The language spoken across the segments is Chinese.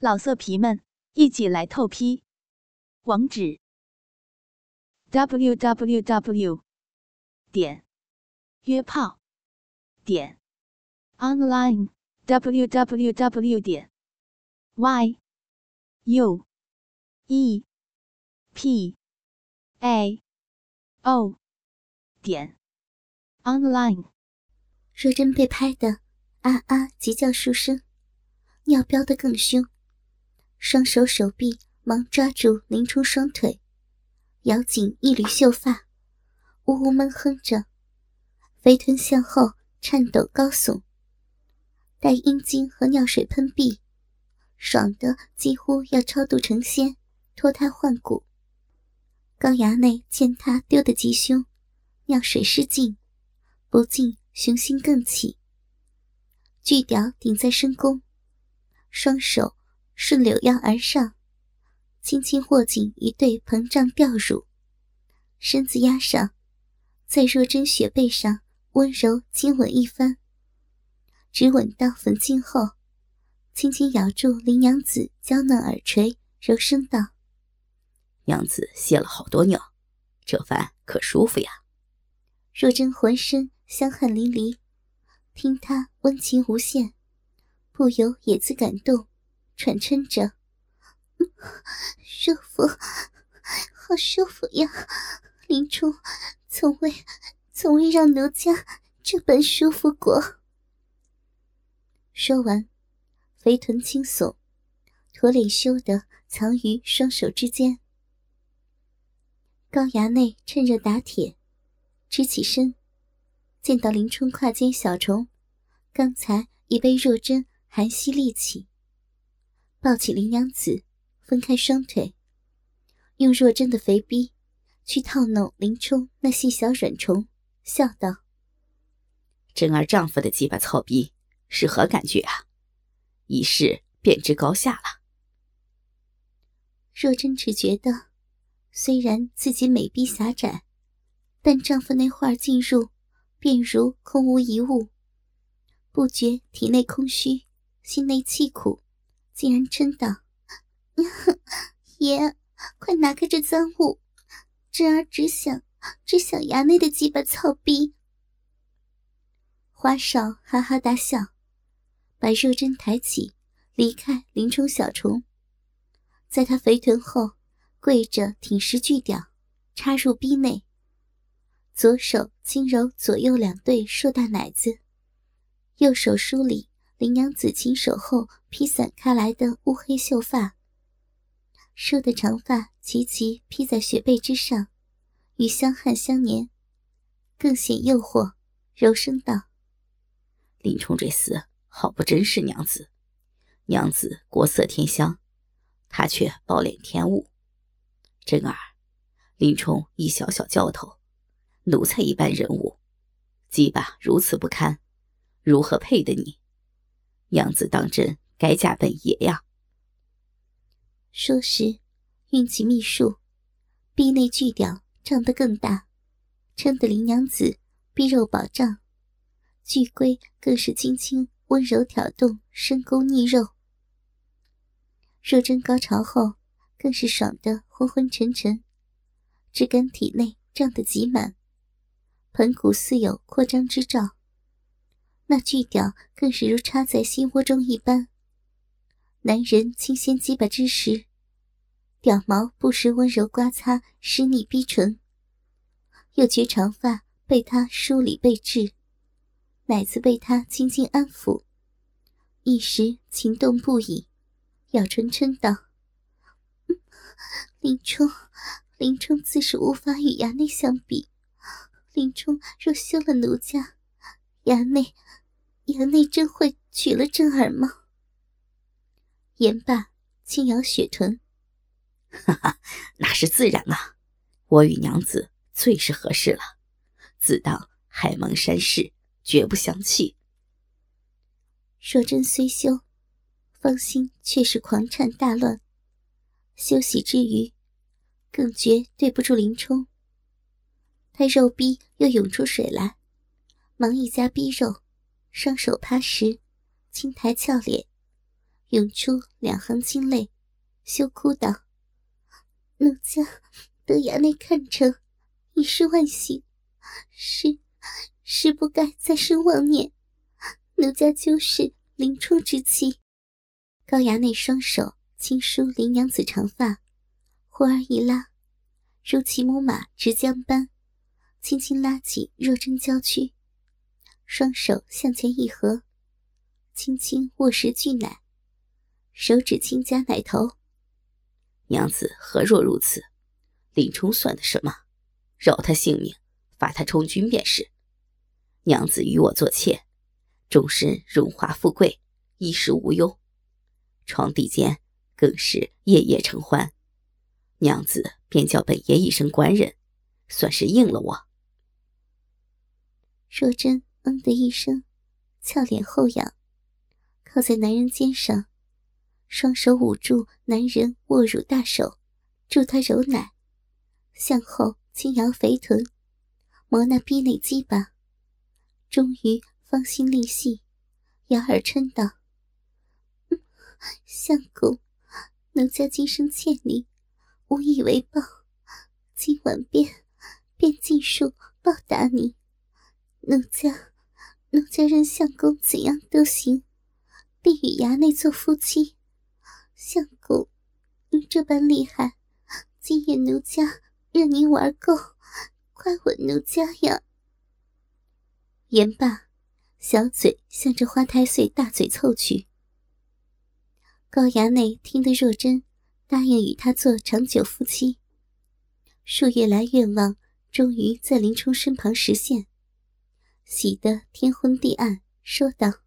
老色皮们，一起来透批！网址：w w w 点约炮点 online w w w 点 y u e p a o 点 online。若真被拍的啊啊急叫数声，尿飙得更凶。双手手臂忙抓住林冲双腿，咬紧一缕秀发，呜呜闷哼着，肥臀向后颤抖高耸，待阴茎和尿水喷壁，爽得几乎要超度成仙，脱胎换骨。高衙内见他丢得极凶，尿水失禁，不禁雄心更起，巨屌顶在深宫，双手。顺柳腰而上，轻轻握紧一对膨胀吊乳，身子压上，在若真雪背上温柔亲吻一番。只吻到粉颈后，轻轻咬住林娘子娇嫩耳垂，柔声道：“娘子泄了好多尿，这番可舒服呀。”若真浑身香汗淋漓，听他温情无限，不由也自感动。喘嗔着，舒服，好舒服呀！林冲从未从未让奴家这般舒服过。说完，肥臀轻耸，驼脸羞得藏于双手之间。高衙内趁热打铁，直起身，见到林冲胯间小虫，刚才已被若真含吸立起。抱起林娘子，分开双腿，用若真的肥逼去套弄林冲那细小软虫，笑道：“真儿丈夫的鸡巴操逼是何感觉啊？一试便知高下了。”若真只觉得，虽然自己美逼狭窄，但丈夫那话进入，便如空无一物，不觉体内空虚，心内气苦。竟然嗔道：“ 爷，快拿开这赃物！侄儿只想只想衙内的鸡巴操逼。”花少哈哈大笑，把若真抬起，离开林冲小虫，在他肥臀后跪着挺尸巨屌，插入逼内，左手轻揉左右两对硕大奶子，右手梳理。林娘子亲手后披散开来的乌黑秀发，梳的长发齐齐披在雪背之上，与香汗相连，更显诱惑。柔声道：“林冲这厮好不珍视娘子，娘子国色天香，他却暴殄天物。真儿，林冲一小小教头，奴才一般人物，鸡巴如此不堪，如何配得你？”娘子当真该嫁本爷呀？说时，运起秘术，臂内巨屌胀得更大，撑得林娘子臂肉饱胀，巨龟更是轻轻温柔挑动深沟腻肉。若真高潮后，更是爽得昏昏沉沉，只感体内胀得极满，盆骨似有扩张之兆。那巨屌更是如插在心窝中一般。男人清鲜鸡巴之时，屌毛不时温柔刮擦湿腻逼唇，又觉长发被他梳理备至，奶子被他轻轻安抚，一时情动不已，咬唇嗔道：“林冲，林冲自是无法与衙内相比。林冲若休了奴家，衙内……”衙内真会娶了真儿吗？言罢，轻摇雪臀。哈哈，那是自然啊！我与娘子最是合适了，自当海盟山誓，绝不相弃。若真虽休，芳心却是狂颤大乱。休息之余，更觉对不住林冲。他肉逼又涌出水来，忙一夹逼肉。双手趴实，轻抬俏脸，涌出两行清泪，羞哭道：“奴家得衙内看成，已是万幸，是是不该再生妄念。奴家就是林冲之妻。”高衙内双手轻梳林娘子长发，忽而一拉，如骑母马执缰般，轻轻拉起若真娇躯，双手向前一合，轻轻握实巨奶，手指轻夹奶头。娘子何若如此？林冲算得什么？饶他性命，罚他充军便是。娘子与我做妾，终身荣华富贵，衣食无忧。床地间更是夜夜承欢，娘子便叫本爷一声官人，算是应了我。若真嗯的一声，俏脸后仰，靠在男人肩上，双手捂住男人握乳大手，助他揉奶，向后轻摇肥臀，磨那逼内鸡巴，终于芳心立细，咬耳嗔道。相公，奴家今生欠你，无以为报，今晚便便尽数报答你。奴家，奴家任相公怎样都行，必与衙内做夫妻。相公，你这般厉害，今夜奴家任您玩够，快吻奴家呀！言罢，小嘴向着花太岁大嘴凑去。高衙内听得若真答应与他做长久夫妻，数月来愿望终于在林冲身旁实现，喜得天昏地暗，说道：“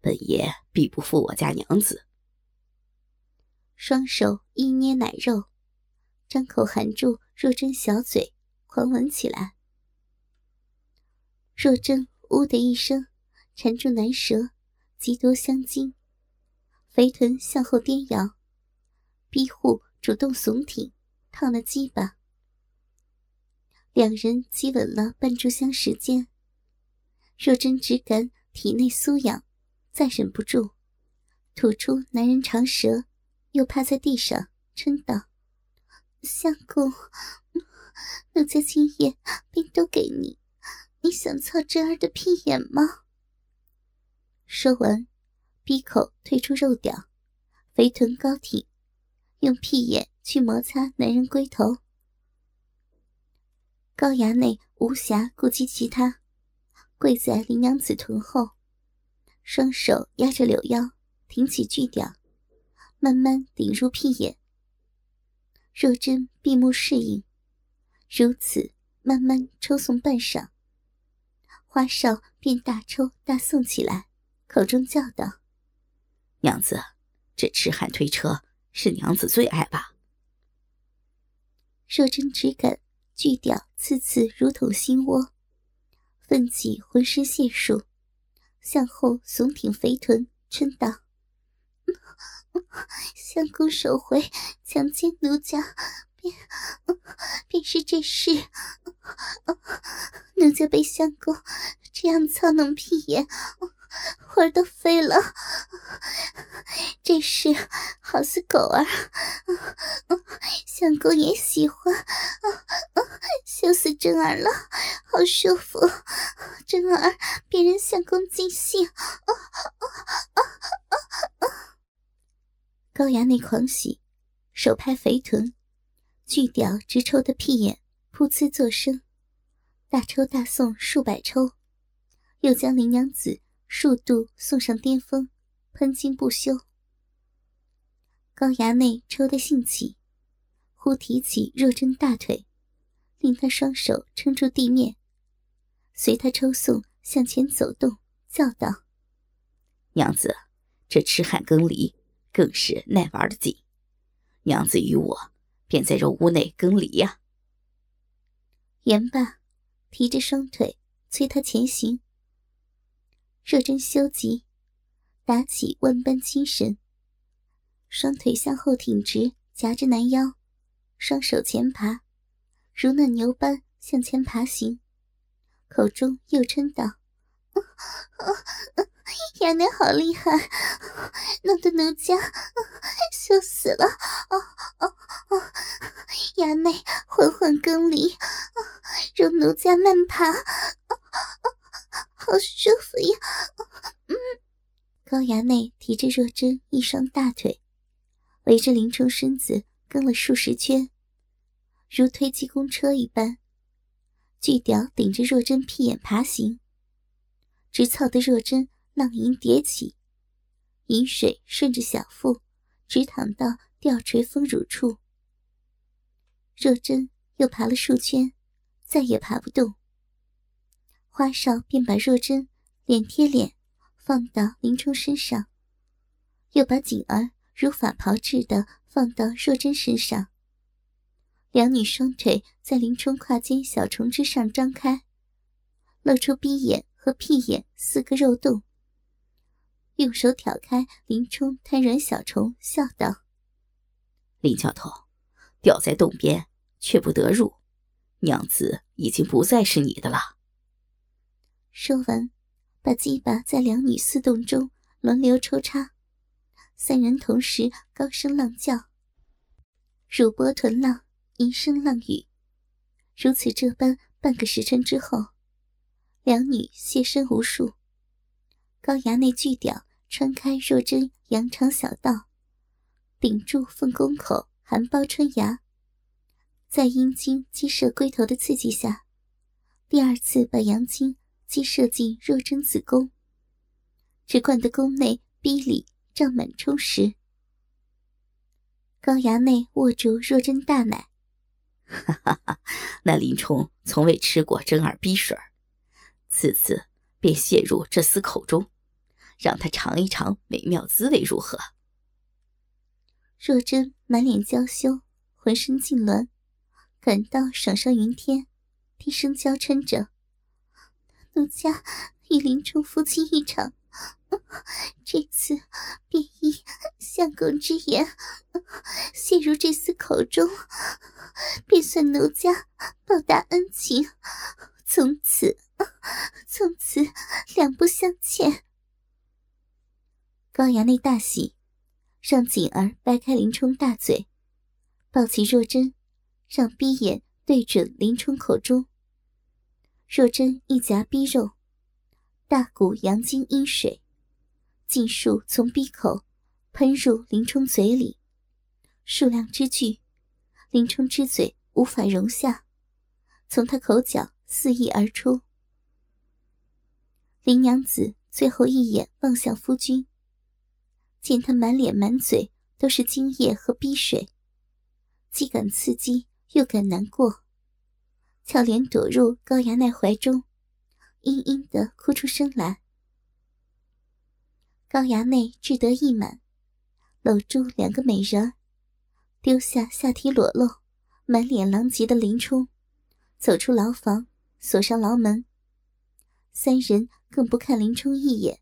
本爷必不负我家娘子。”双手一捏奶肉，张口含住若真小嘴，狂吻起来。若真呜的一声，缠住男舌，急夺香精。肥臀向后颠摇，逼护主动耸挺，烫了鸡巴。两人激吻了半炷香时间，若真只感体内酥痒，再忍不住，吐出男人长舌，又趴在地上嗔道：“相公，奴家今夜便都给你，你想操真儿的屁眼吗？”说完。闭口退出肉屌，肥臀高挺，用屁眼去摩擦男人龟头。高衙内无暇顾及其他，跪在林娘子臀后，双手压着柳腰，挺起巨屌，慢慢顶入屁眼。若真闭目适应，如此慢慢抽送半晌，花少便大抽大送起来，口中叫道。娘子，这痴汉推车是娘子最爱吧？若真只感巨屌次次如同心窝，奋起浑身解数，向后耸挺肥臀，嗔道：“ 相公手回强奸奴家，便便是这事。奴家被相公这样操弄屁眼。”魂儿都飞了，这事好似狗儿，相公也喜欢，羞死真儿了，好舒服，真儿别人相公尽兴。高衙内狂喜，手拍肥臀，巨屌直抽的屁眼噗呲作声，大抽大送数百抽，又将林娘子。数度送上巅峰，喷精不休。高衙内抽得兴起，忽提起若真大腿，令他双手撑住地面，随他抽送向前走动，叫道：“娘子，这痴汉耕犁，更是耐玩的紧。娘子与我便在这屋内耕犁呀。”言罢，提着双腿催他前行。若真修急，打起万般精神，双腿向后挺直，夹着男腰，双手前爬，如嫩牛般向前爬行，口中又嗔道：“衙内好厉害，弄得奴家羞死了！哦哦哦！衙内缓缓更离，让奴家慢爬，好舒服呀！嗯，高衙内提着若真一双大腿，围着林冲身子跟了数十圈，如推机公车一般。巨屌顶着若真屁眼爬行，直操得若真。浪吟叠起，饮水顺着小腹直淌到吊垂丰乳处。若真又爬了数圈，再也爬不动。花少便把若真脸贴脸放到林冲身上，又把锦儿如法炮制的放到若真身上。两女双腿在林冲胯间小虫之上张开，露出鼻眼和屁眼四个肉洞。用手挑开林冲瘫软小虫，笑道：“林教头，吊在洞边却不得入，娘子已经不再是你的了。”说完，把鸡巴在两女四洞中轮流抽插，三人同时高声浪叫，乳波臀浪，一声浪语。如此这般，半个时辰之后，两女现身无数，高衙内巨屌。穿开若真羊肠小道，顶住凤宫口含苞春芽，在阴茎激射龟头的刺激下，第二次把阳精激射进若真子宫，只灌得宫内逼里胀满充实。高衙内握住若真大奶，哈哈哈！那林冲从未吃过真儿逼水此次便泄入这厮口中。让他尝一尝美妙滋味如何？若真满脸娇羞，浑身痉挛，感到爽上云天，低声娇嗔着：“奴家与林冲夫妻一场，这次便依相公之言陷入这厮口中，便算奴家报答恩情，从此从此两不相欠。”高衙内大喜，让锦儿掰开林冲大嘴，抱起若真，让逼眼对准林冲口中。若真一夹逼肉，大骨阳精阴水尽数从鼻口喷入林冲嘴里，数量之巨，林冲之嘴无法容下，从他口角肆意而出。林娘子最后一眼望向夫君。见他满脸满嘴都是精液和逼水，既感刺激又感难过，俏脸躲入高衙内怀中，嘤嘤的哭出声来。高衙内志得意满，搂住两个美人，丢下下体裸露、满脸狼藉的林冲，走出牢房，锁上牢门。三人更不看林冲一眼，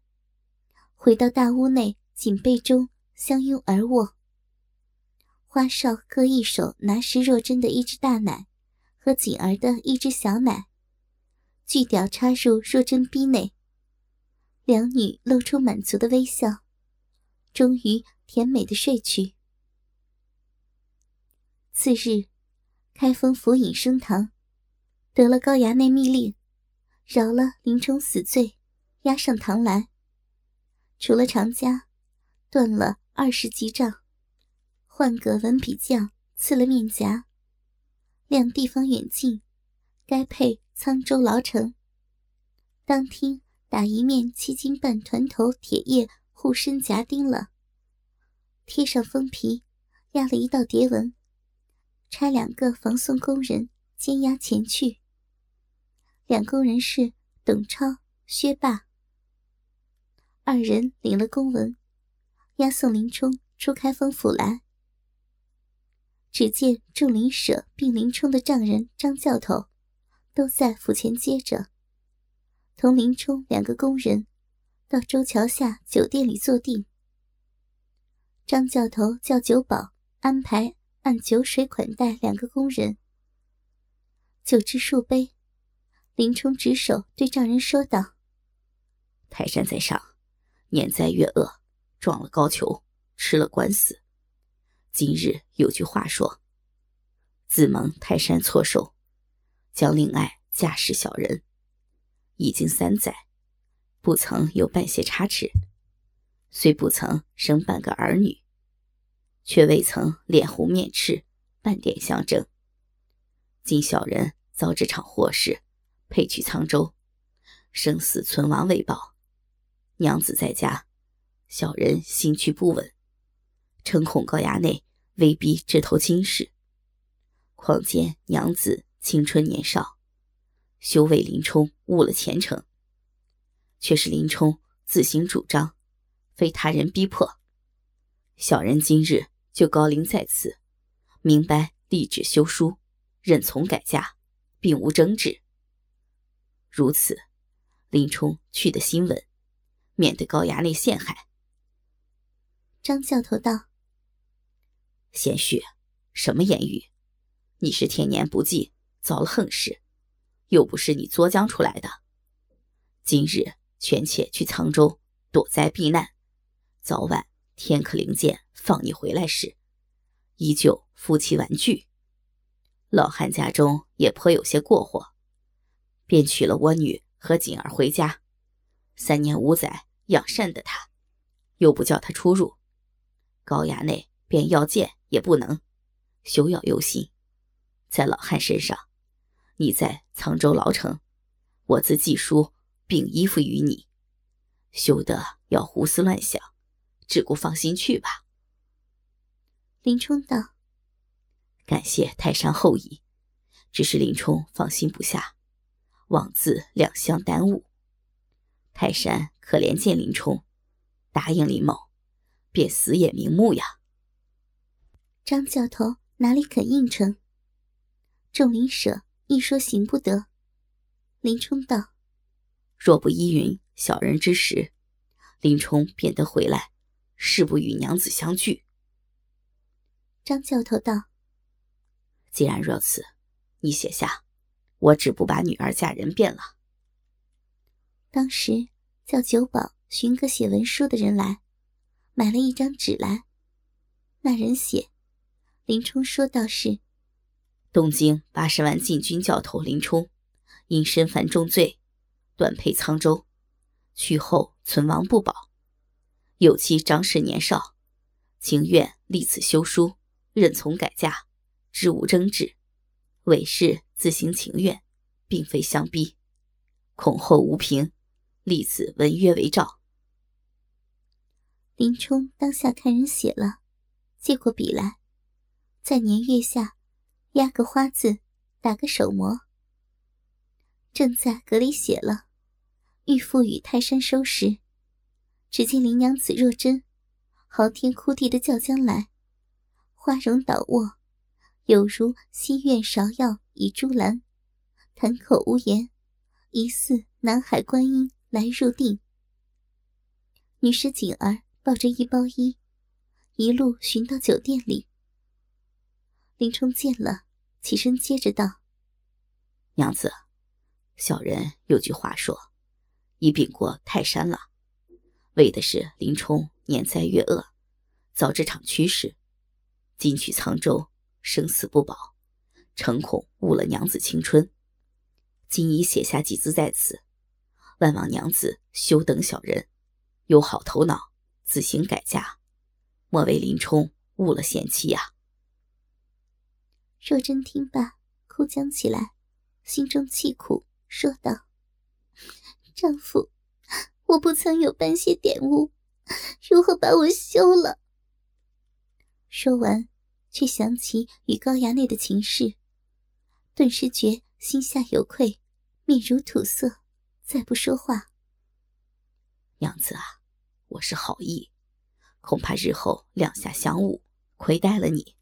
回到大屋内。锦被中相拥而卧，花少各一手拿实若珍的一只大奶和锦儿的一只小奶，巨屌插入若珍逼内。两女露出满足的微笑，终于甜美的睡去。次日，开封府尹升堂，得了高衙内密令，饶了林冲死罪，押上堂来。除了长家。断了二十几杖，换个文笔匠刺了面颊，亮地方远近，该配沧州牢城。当听打一面七斤半团头铁叶护身夹钉了，贴上封皮，压了一道叠纹，差两个防送工人监押前去。两工人是董超、薛霸，二人领了公文。押送林冲出开封府来，只见众林舍并林冲的丈人张教头都在府前接着，同林冲两个工人到周桥下酒店里坐定。张教头叫酒保安排按酒水款待两个工人，酒至数杯，林冲执手对丈人说道：“泰山在上，年灾月恶，撞了高俅，吃了官司。今日有句话说：“自蒙泰山错手，将令爱嫁使小人。”已经三载，不曾有半些差池。虽不曾生半个儿女，却未曾脸红面赤，半点相争。今小人遭这场祸事，配去沧州，生死存亡未保。娘子在家，小人心绪不稳，诚恐高衙内威逼这头亲事。况见娘子青春年少，休为林冲误了前程，却是林冲自行主张。非他人逼迫，小人今日就高龄在此，明白立旨休书，认从改嫁，并无争执。如此，林冲去的心稳，免得高衙内陷害。张教头道：“贤婿，什么言语？你是天年不济，遭了横事，又不是你作将出来的。今日权且去沧州躲灾避难。”早晚天可灵见放你回来时，依旧夫妻玩具。老汉家中也颇有些过火，便娶了我女和锦儿回家。三年五载养善的他，又不叫他出入，高衙内便要见也不能，休要忧心。在老汉身上，你在沧州牢城，我自寄书并依附于你，休得要胡思乱想。只顾放心去吧。林冲道：“感谢泰山厚意，只是林冲放心不下，枉自两相耽误。泰山可怜见林冲，答应林某，便死也瞑目呀。”张教头哪里肯应承？众林舍一说行不得。林冲道：“若不依允小人之时，林冲便得回来。”誓不与娘子相聚。张教头道：“既然如此，你写下，我只不把女儿嫁人便了。”当时叫酒保寻个写文书的人来，买了一张纸来。那人写：“林冲说道是，东京八十万禁军教头林冲，因身犯重罪，断配沧州，去后存亡不保。”有妻长史年少，情愿立此休书，任从改嫁，知无争执。韦氏自行情愿，并非相逼，恐后无凭，立此文约为照。林冲当下看人写了，接过笔来，在年月下压个花字，打个手模，正在阁里写了，欲付与泰山收拾。只见林娘子若真，嚎天哭地的叫将来，花容倒卧，有如西苑芍药倚朱兰，谈口无言，疑似南海观音来入定。女尸锦儿抱着一包衣，一路寻到酒店里。林冲见了，起身接着道：“娘子，小人有句话说，已禀过泰山了。”为的是林冲年灾月恶，遭这场趋势，今去沧州，生死不保，诚恐误了娘子青春。今已写下几字在此，万望娘子休等小人，有好头脑，自行改嫁，莫为林冲误了贤妻呀。若真听罢，哭将起来，心中凄苦，说道：“丈夫。”我不曾有半些点悟，如何把我休了？说完，却想起与高衙内的情事，顿时觉心下有愧，面如土色，再不说话。娘子啊，我是好意，恐怕日后两下相误，亏待了你。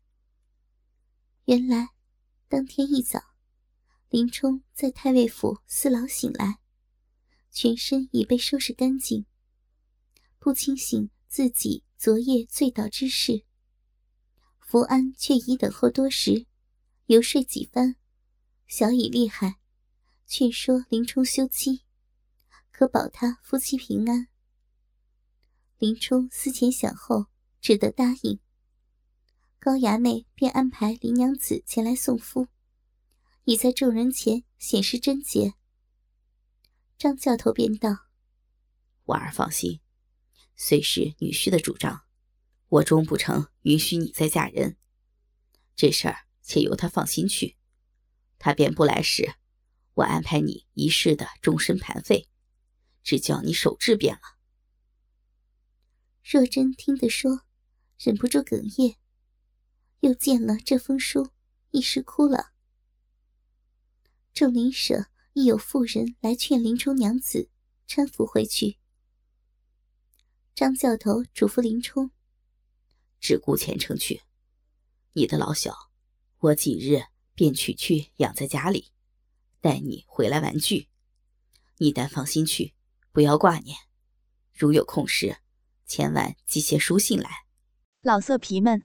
原来，当天一早，林冲在太尉府四牢醒来。全身已被收拾干净，不清醒自己昨夜醉倒之事。福安却已等候多时，游说几番，小以厉害，劝说林冲休妻，可保他夫妻平安。林冲思前想后，只得答应。高衙内便安排林娘子前来送夫，已在众人前显示贞洁。张教头便道：“婉儿放心，虽是女婿的主张，我终不成允许你再嫁人。这事儿且由他放心去。他便不来时，我安排你一世的终身盘费，只叫你守制便了。”若真听得说，忍不住哽咽。又见了这封书，一时哭了。众林舍亦有妇人来劝林冲娘子搀扶回去。张教头嘱咐林冲：“只顾前程去，你的老小，我几日便取去养在家里，待你回来玩具。你但放心去，不要挂念。如有空时，千万寄些书信来。”老色皮们。